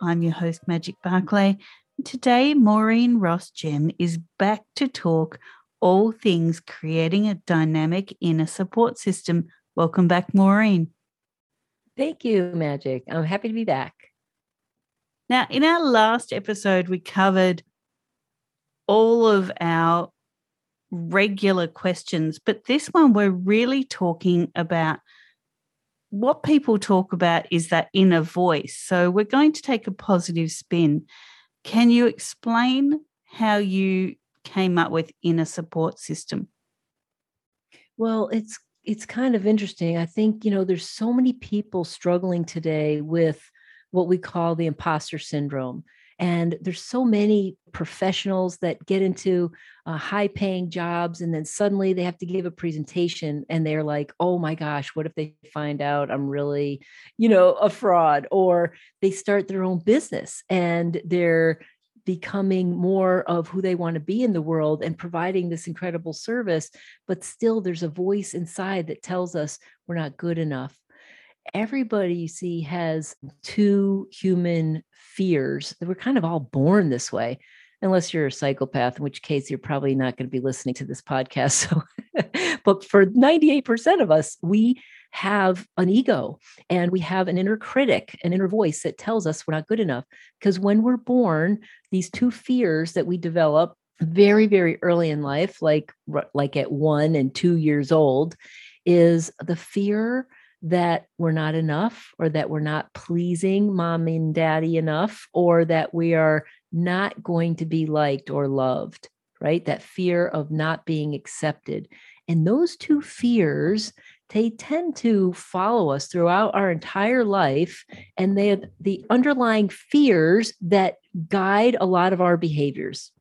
I'm your host, Magic Barclay. Today, Maureen Ross Gemme is back to talk all things creating a dynamic inner support system. Welcome back, Maureen. Thank you, Magic. I'm happy to be back. Now, in our last episode, we covered all of our regular questions, but this one we're really talking about what people talk about is that inner voice. So we're going to take a positive spin. Can you explain how you came up with inner support system? Well, it's it's kind of interesting. I think, you know, there's so many people struggling today with what we call the imposter syndrome. And there's so many professionals that get into uh, high paying jobs and then suddenly they have to give a presentation and they're like, oh my gosh, what if they find out I'm really, you know, a fraud? Or they start their own business and they're becoming more of who they want to be in the world and providing this incredible service. But still, there's a voice inside that tells us we're not good enough everybody you see has two human fears. That we're kind of all born this way unless you're a psychopath in which case you're probably not going to be listening to this podcast. So but for 98% of us we have an ego and we have an inner critic an inner voice that tells us we're not good enough. Because when we're born these two fears that we develop very very early in life like like at 1 and 2 years old is the fear that we're not enough or that we're not pleasing mom and daddy enough or that we are not going to be liked or loved, right? That fear of not being accepted. And those two fears, they tend to follow us throughout our entire life. And they the underlying fears that guide a lot of our behaviors.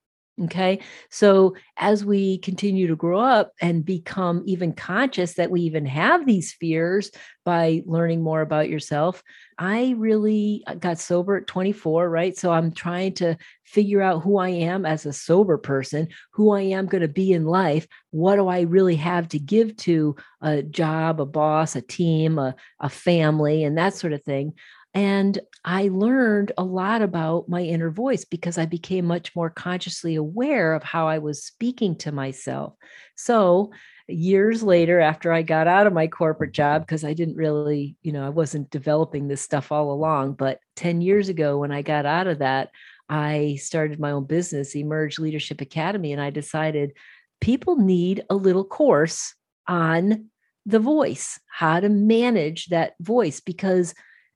Okay. So as we continue to grow up and become even conscious that we even have these fears by learning more about yourself, I really uh, got sober at 24, right? So I'm trying to figure out who I am as a sober person, who I am going to be in life. What do I really have to give to a job, a boss, a team, a, a family, and that sort of thing. And I learned a lot about my inner voice because I became much more consciously aware of how I was speaking to myself. So, years later, after I got out of my corporate job, because I didn't really, you know, I wasn't developing this stuff all along, but 10 years ago, when I got out of that, I started my own business, Emerge Leadership Academy, and I decided people need a little course on the voice, how to manage that voice, because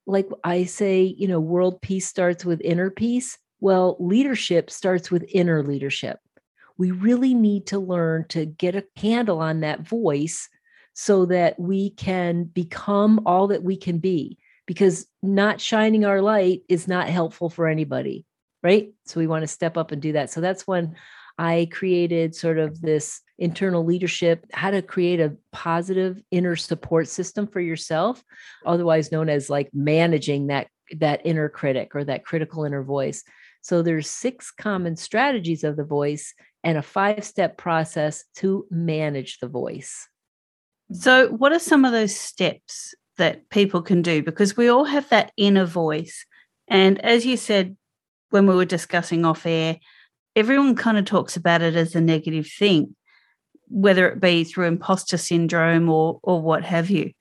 like I say, you know, world peace starts with inner peace. Well, leadership starts with inner leadership. We really need to learn to get a handle on that voice so that we can become all that we can be because not shining our light is not helpful for anybody, right? So we want to step up and do that. So that's when I created sort of this internal leadership, how to create a positive inner support system for yourself, otherwise known as like managing that that inner critic or that critical inner voice. So there's six common strategies of the voice and a five-step process to manage the voice. So what are some of those steps that people can do because we all have that inner voice and as you said when we were discussing off air everyone kind of talks about it as a negative thing whether it be through imposter syndrome or or what have you.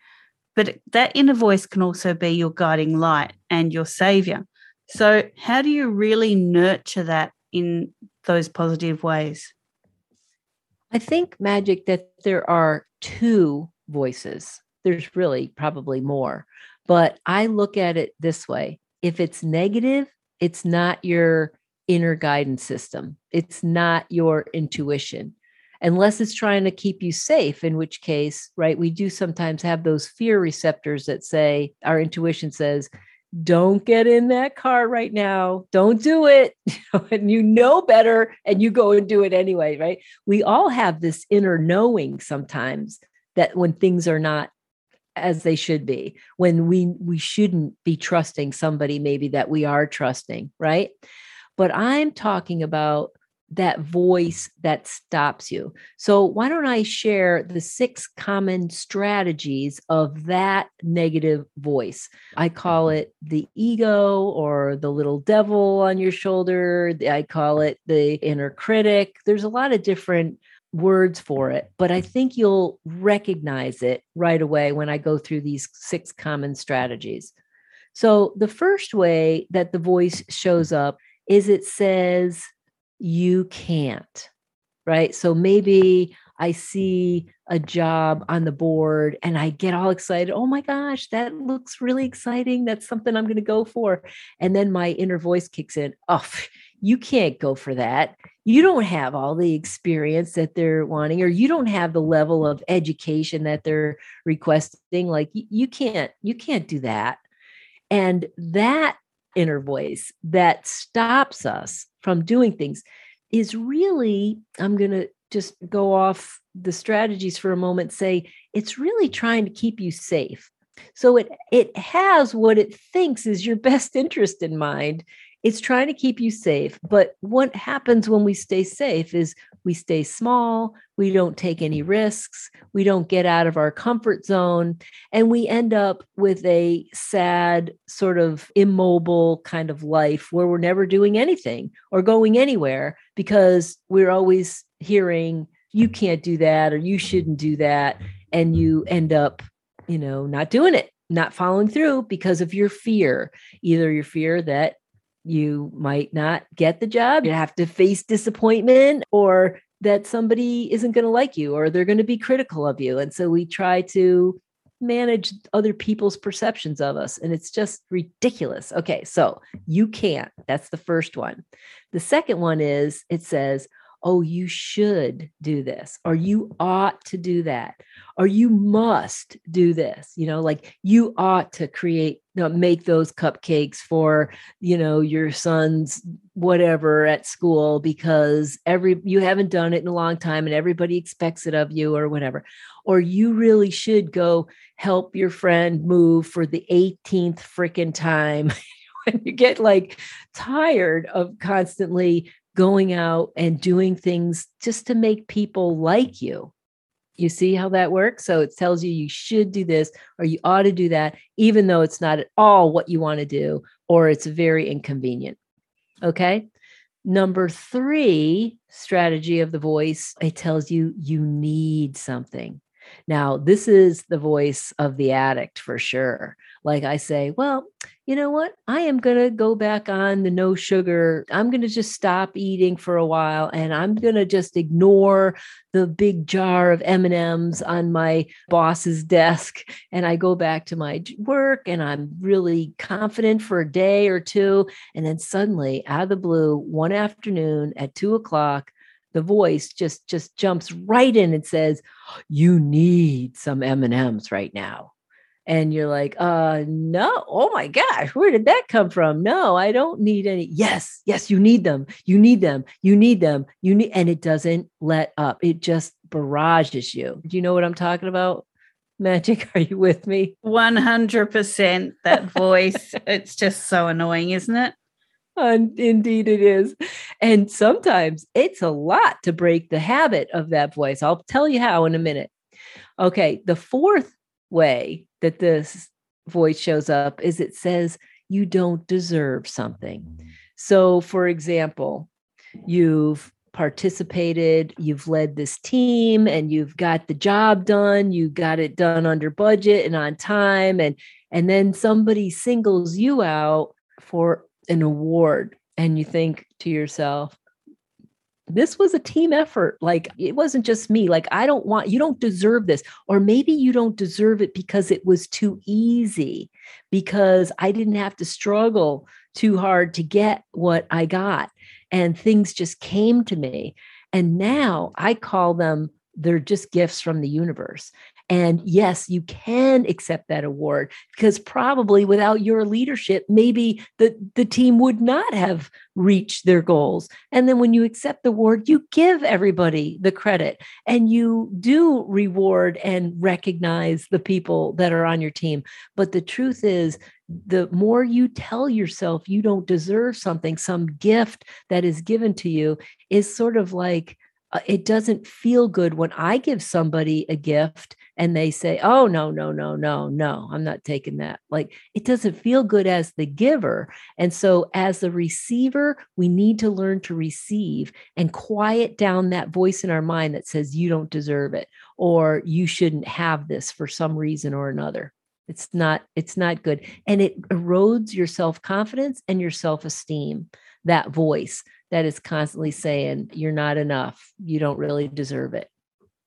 But that inner voice can also be your guiding light and your savior. So, how do you really nurture that in those positive ways? I think, Magic, that there are two voices. There's really probably more, but I look at it this way if it's negative, it's not your inner guidance system, it's not your intuition. Unless it's trying to keep you safe, in which case, right, we do sometimes have those fear receptors that say our intuition says, don't get in that car right now. Don't do it. and you know better and you go and do it anyway, right? We all have this inner knowing sometimes that when things are not as they should be, when we we shouldn't be trusting somebody maybe that we are trusting, right? But I'm talking about that voice that stops you. So, why don't I share the six common strategies of that negative voice? I call it the ego or the little devil on your shoulder. I call it the inner critic. There's a lot of different words for it, but I think you'll recognize it right away when I go through these six common strategies. So, the first way that the voice shows up is it says, you can't, right? So maybe I see a job on the board and I get all excited. Oh my gosh, that looks really exciting. That's something I'm going to go for. And then my inner voice kicks in. Oh, you can't go for that. You don't have all the experience that they're wanting, or you don't have the level of education that they're requesting. Like you can't, you can't do that. And that inner voice that stops us from doing things is really, I'm going to just go off the strategies for a moment, say it's really trying to keep you safe. So it it has what it thinks is your best interest in mind it's trying to keep you safe. But what happens when we stay safe is we stay small, we don't take any risks, we don't get out of our comfort zone, and we end up with a sad, sort of immobile kind of life where we're never doing anything or going anywhere because we're always hearing, you can't do that or you shouldn't do that. And you end up, you know, not doing it not following through because of your fear either your fear that you might not get the job. You have to face disappointment or that somebody isn't going to like you or they're going to be critical of you. And so we try to manage other people's perceptions of us. And it's just ridiculous. Okay, so you can't. That's the first one. The second one is it says, oh, you should do this, or mm-hmm. you ought to do that, or you must do this. You know, like you ought to create, you know, make those cupcakes for, you know, your son's whatever at school because every you haven't done it in a long time and everybody expects it of you or whatever. Or you really should go help your friend move for the 18th freaking time. when you get like tired of constantly going out and doing things just to make people like you. You see how that works? So it tells you you should do this or you ought to do that, even though it's not at all what you want to do or it's very inconvenient. Okay. Number three strategy of the voice, it tells you you need something. Now, this is the voice of the addict for sure. Like I say, well, you know what? I am going to go back on the no sugar. I'm going to just stop eating for a while and I'm going to just ignore the big jar of M&Ms on my boss's desk and I go back to my work and I'm really confident for a day or two and then suddenly out of the blue one afternoon at two o'clock the voice just just jumps right in and says you need some m&ms right now and you're like uh no oh my gosh where did that come from no i don't need any yes yes you need them you need them you need them you need and it doesn't let up it just barrages you do you know what i'm talking about magic are you with me 100% that voice it's just so annoying isn't it and indeed, it is. And sometimes it's a lot to break the habit of that voice. I'll tell you how in a minute. Okay. The fourth way that this voice shows up is it says you don't deserve something. So, for example, you've participated, you've led this team, and you've got the job done, you got it done under budget and on time, and and then somebody singles you out for an award and you think to yourself, this was a team effort. Like it wasn't just me. Like, I don't want, you don't deserve this. Or maybe you don't deserve it because it was too easy, because I didn't have to struggle too hard to get what I got. And things just came to me. And now I call them, they're just gifts from the universe. And yes, you can accept that award because probably without your leadership, maybe the, the team would not have reached their goals. And then when you accept the award, you give everybody the credit and you do reward and recognize the people that are on your team. But the truth is, the more you tell yourself you don't deserve something, some gift that is given to you, is sort of like, Uh, it doesn't feel good when I give somebody a gift and they say, oh, no, no, no, no, no, I'm not taking that. Like it doesn't feel good as the giver. And so, as the receiver, we need to learn to receive and quiet down that voice in our mind that says, you don't deserve it or you shouldn't have this for some reason or another. It's not, it's not good. And it erodes your self-confidence and your self-esteem, that voice that is constantly saying, You're not enough. You don't really deserve it.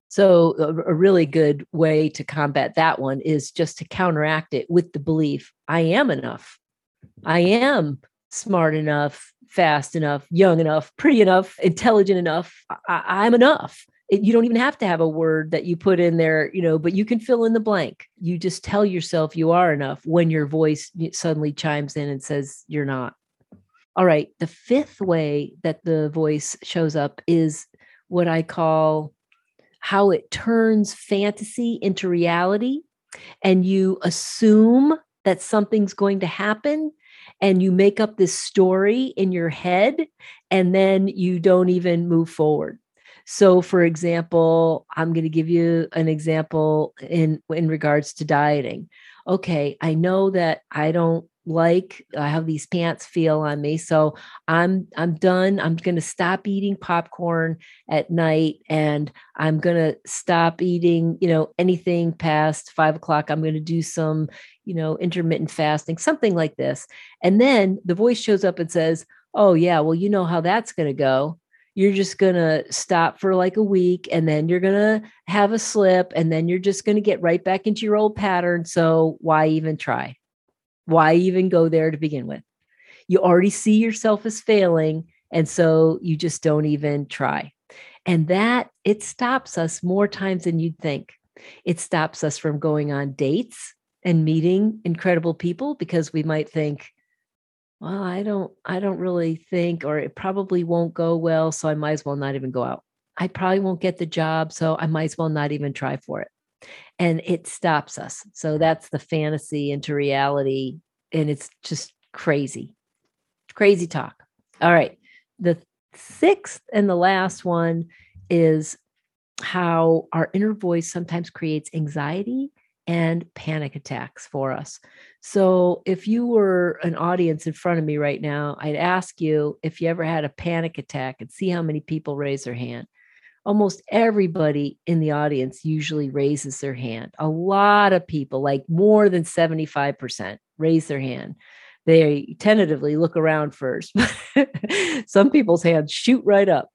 So, a, really good way to combat that one is just to counteract it with the belief I am enough. I am smart enough, fast enough, young enough, pretty enough, intelligent enough. I, am enough. It, you don't even have to have a word that you put in there, you know, but you can fill in the blank. You just tell yourself you are enough when your voice suddenly chimes in and says you're not. All right. The fifth way that the voice shows up is what I call how it turns fantasy into reality. And you assume that something's going to happen and you make up this story in your head and then you don't even move forward. So for example, I'm going to give you an example in in regards to dieting. Okay, I know that I don't like have these pants feel on me so i'm i'm done i'm going to stop eating popcorn at night and i'm going to stop eating you know anything past five o'clock i'm going to do some you know intermittent fasting something like this. And then the voice shows up and says oh yeah well you know how that's going to go. You're just going to stop for like a week and then you're going to have a slip and then you're just going to get right back into your old pattern so why even try why even go there to begin with? You already see yourself as failing. And so you just don't even try. And that it stops us more times than you'd think. It stops us from going on dates and meeting incredible people because we might think, well, I don't, I don't really think, or it probably won't go well. So I might as well not even go out. I probably won't get the job. So I might as well not even try for it and it stops us. So that's the fantasy into reality. And it's just crazy, crazy talk. All right. The sixth and the last one is how our inner voice sometimes creates anxiety and panic attacks for us. So, if you were an audience in front of me right now, I'd ask you if you ever had a panic attack and see how many people raise their hand almost everybody in the audience usually raises their hand. A lot of people, like more than 75%, raise their hand. They tentatively look around first. Some people's hands shoot right up.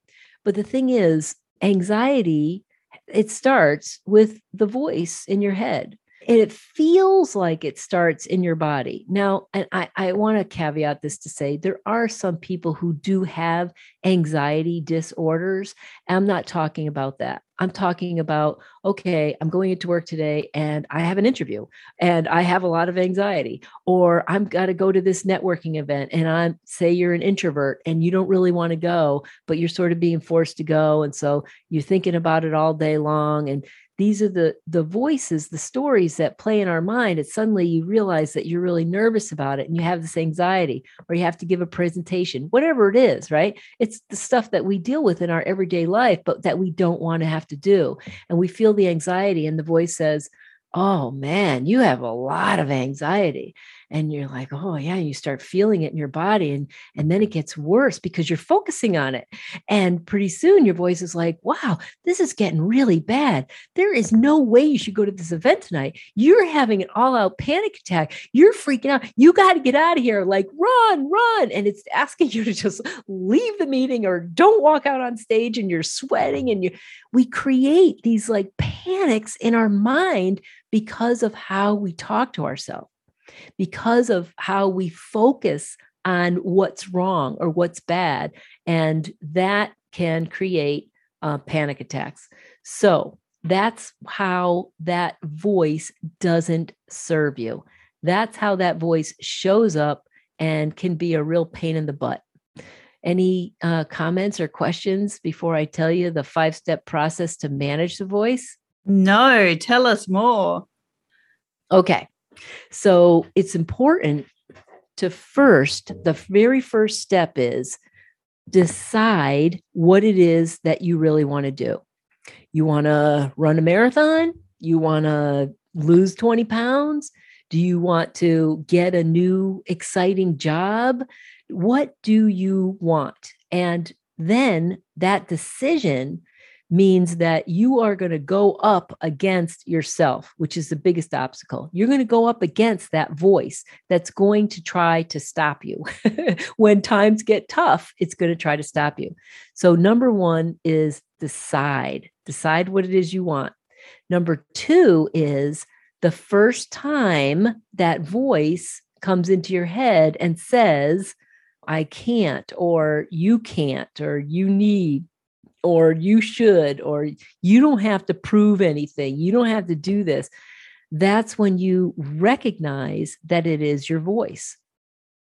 But the thing is, anxiety, it starts with the voice in your head and it feels like it starts in your body. Now, and I, I want to caveat this to say there are some people who do have anxiety disorders. I'm not talking about that. I'm talking about, okay, I'm going into work today and I have an interview and I have a lot of anxiety, or I'm got to go to this networking event and I'm say you're an introvert and you don't really want to go, but you're sort of being forced to go. And so you're thinking about it all day long. And these are the the voices the stories that play in our mind and suddenly you realize that you're really nervous about it and you have this anxiety or you have to give a presentation whatever it is right? It's the stuff that we deal with in our everyday life but that we don't want to have to do. And we feel the anxiety and the voice says oh man you have a lot of anxiety and you're like oh yeah you start feeling it in your body and and then it gets worse because you're focusing on it. And pretty soon your voice is like wow this is getting really bad. There is no way you should go to this event tonight. You're having an all out panic attack. You're freaking out. You got to get out of here. Like run run. And it's asking you to just leave the meeting or don't walk out on stage and you're sweating and you we create these like panics in our mind because of how we talk to ourselves because of how we focus on what's wrong or what's bad. And that can create uh, panic attacks. So that's how that voice doesn't serve you. That's how that voice shows up and can be a real pain in the butt. Any uh, comments or questions before I tell you the five step process to manage the voice? No, tell us more. Okay. So it's important to first, the very first step is decide what it is that you really want to do. You want to run a marathon? You want to lose 20 pounds? Do you want to get a new exciting job? What do you want? And then that decision means that you are going to go up against yourself, which is the biggest obstacle. You're going to go up against that voice that's going to try to stop you. when times get tough, it's going to try to stop you. So, number one is decide, decide what it is you want. Number two is the first time that voice comes into your head and says, I can't, or you can't, or you need, or you should, or you don't have to prove anything. You don't have to do this. That's when you recognize that it is your voice.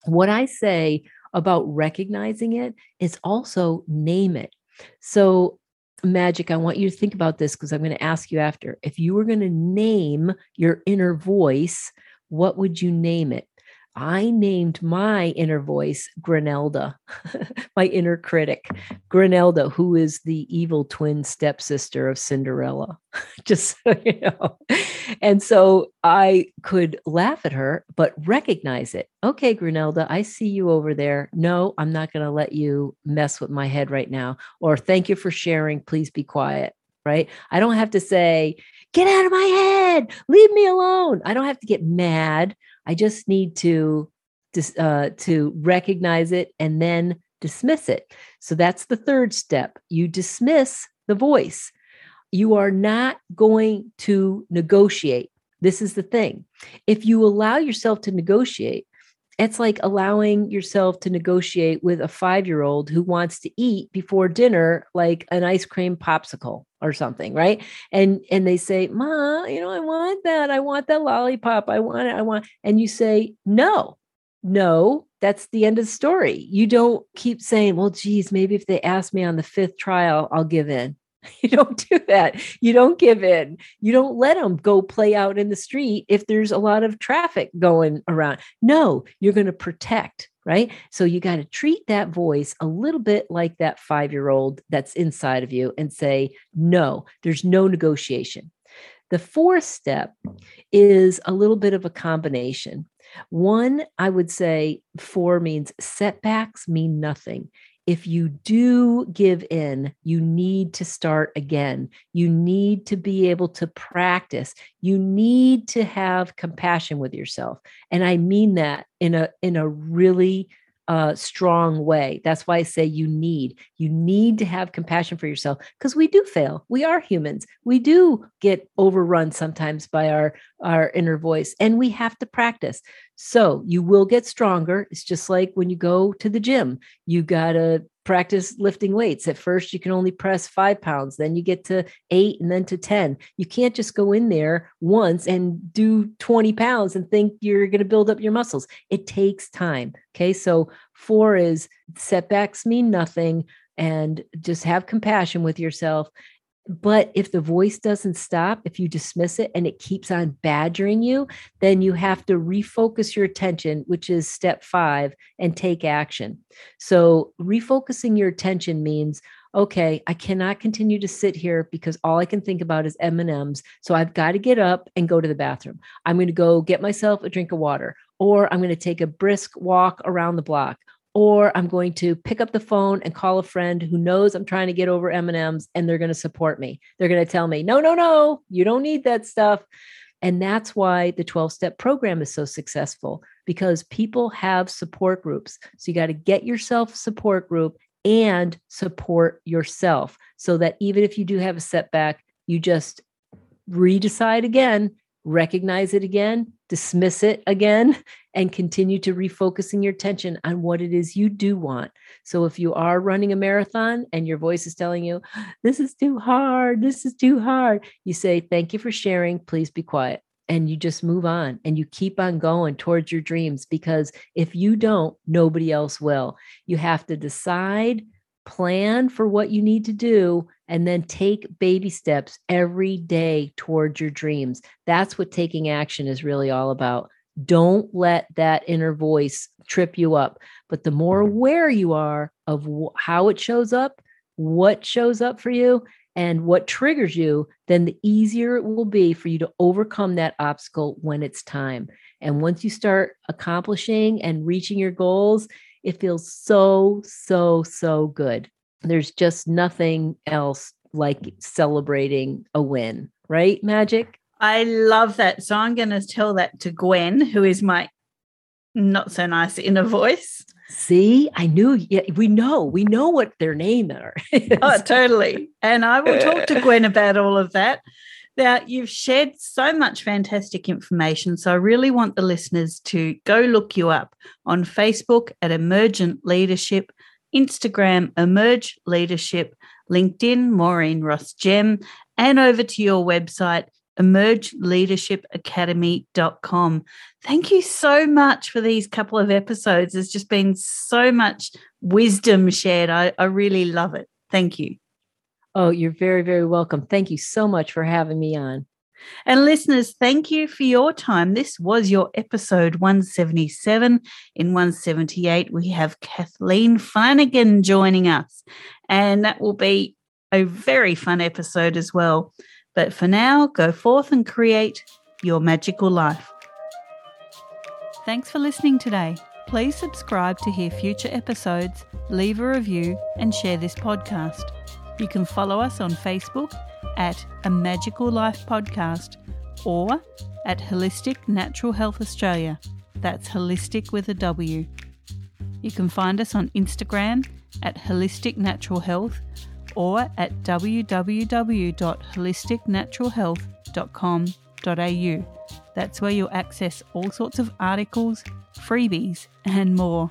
What I say about recognizing it is also name it. So, Magic, I want you to think about this because I'm going to ask you after. If you were going to name your inner voice, what would you name it? I named my inner voice Granelda, my inner critic, Granelda, who is the evil twin stepsister of Cinderella, just so you know. And so I could laugh at her, but recognize it. Okay, Granelda, I see you over there. No, I'm not going to let you mess with my head right now. Or thank you for sharing. Please be quiet. Right. I don't have to say, get out of my head, leave me alone. I don't have to get mad. I just need to uh, to recognize it and then dismiss it. So that's the third step. You dismiss the voice. You are not going to negotiate. This is the thing. If you allow yourself to negotiate, it's like allowing yourself to negotiate with a five year old who wants to eat before dinner like an ice cream popsicle or something right? And and they say ma you know i want that. I want that lollipop. I want it. I want and you say no no that's the end of the story. You don't keep saying well geez maybe if they ask me on the fifth trial i'll give in You don't do that. You don't give in. You don't let them go play out in the street if there's a lot of traffic going around. No, you're going to protect, right? So you got to treat that voice a little bit like that five year old that's inside of you and say, no, there's no negotiation. The fourth step is a little bit of a combination. One, I would say four means setbacks mean nothing if you do give in, you need to start again. You need to be able to practice. You need to have compassion with yourself. And I mean that in a in a really uh, strong way. That's why I say you need. You need to have compassion for yourself because we do fail. We are humans. We do get overrun sometimes by our our inner voice, and we have to practice. So you will get stronger. It's just like when you go to the gym. You gotta practice lifting weights. At first, you can only press five pounds, then you get to eight and then to 10. You can't just go in there once and do 20 pounds and think you're going to build up your muscles. It takes time. Okay. So, four is setbacks mean nothing and just have compassion with yourself but if the voice doesn't stop, if you dismiss it and it keeps on badgering you, then you have to refocus your attention, which is step five, and take action. So, refocusing your attention means okay i cannot continue to sit here because all i can think about is m&ms so i've got to get up and go to the bathroom i'm going to go get myself a drink of water or I'm going to take a brisk walk around the block, or I'm going to pick up the phone and call a friend who knows I'm trying to get over M&Ms and they're going to support me. They're going to tell me, "No, no, no, you don't need that stuff." And that's why the 12 step program is so successful because people have support groups. So you got to get yourself a support group and support yourself so that even if you do have a setback, you just redecide again, recognize it again, dismiss it again, and continue to refocusing your attention on what it is you do want. So if you are running a marathon and your voice is telling you, this is too hard, this is too hard, you say, thank you for sharing, please be quiet. And you just move on and you keep on going towards your dreams because if you don't, nobody else will. You have to decide, plan for what you need to do, and then take baby steps every day towards your dreams. That's what taking action is really all about. Don't let that inner voice trip you up. But the more mm-hmm. aware you are of wh- how it shows up, what shows up for you, and what triggers you, then the easier it will be for you to overcome that obstacle when it's time. And once you start accomplishing and reaching your goals, it feels so, so, so good. There's just nothing else like celebrating a win, right? Magic? I love that. So I'm going to tell that to Gwen, who is my not so nice inner voice. See, I knew. Yeah, we know. We know what their name are. oh, totally. And I will talk to Gwen about all of that. Now, you've shared so much fantastic information. So I really want the listeners to go look you up on Facebook at Emergent Leadership, Instagram, Emerge Leadership, LinkedIn, Maureen Ross Gemme, and over to your website, emergeleadershipacademy.com. Thank you so much for these couple of episodes. There's just been so much wisdom shared. I, I really love it. Thank you. Oh, you're very, very welcome. Thank you so much for having me on. And listeners, thank you for your time. This was your episode 177. In 178, we have Kathleen Flanagan joining us, and that will be a very fun episode as well. But for now, go forth and create your magical life. Thanks for listening today. Please subscribe to hear future episodes, leave a review, and share this podcast. You can follow us on Facebook at A Magical Life Podcast or at Wholistic Natural Health Australia. That's holistic with a W. You can find us on Instagram at Wholistic Natural Health or at www.wholisticnaturalhealth.com.au. That's where you'll access all sorts of articles, freebies, and more.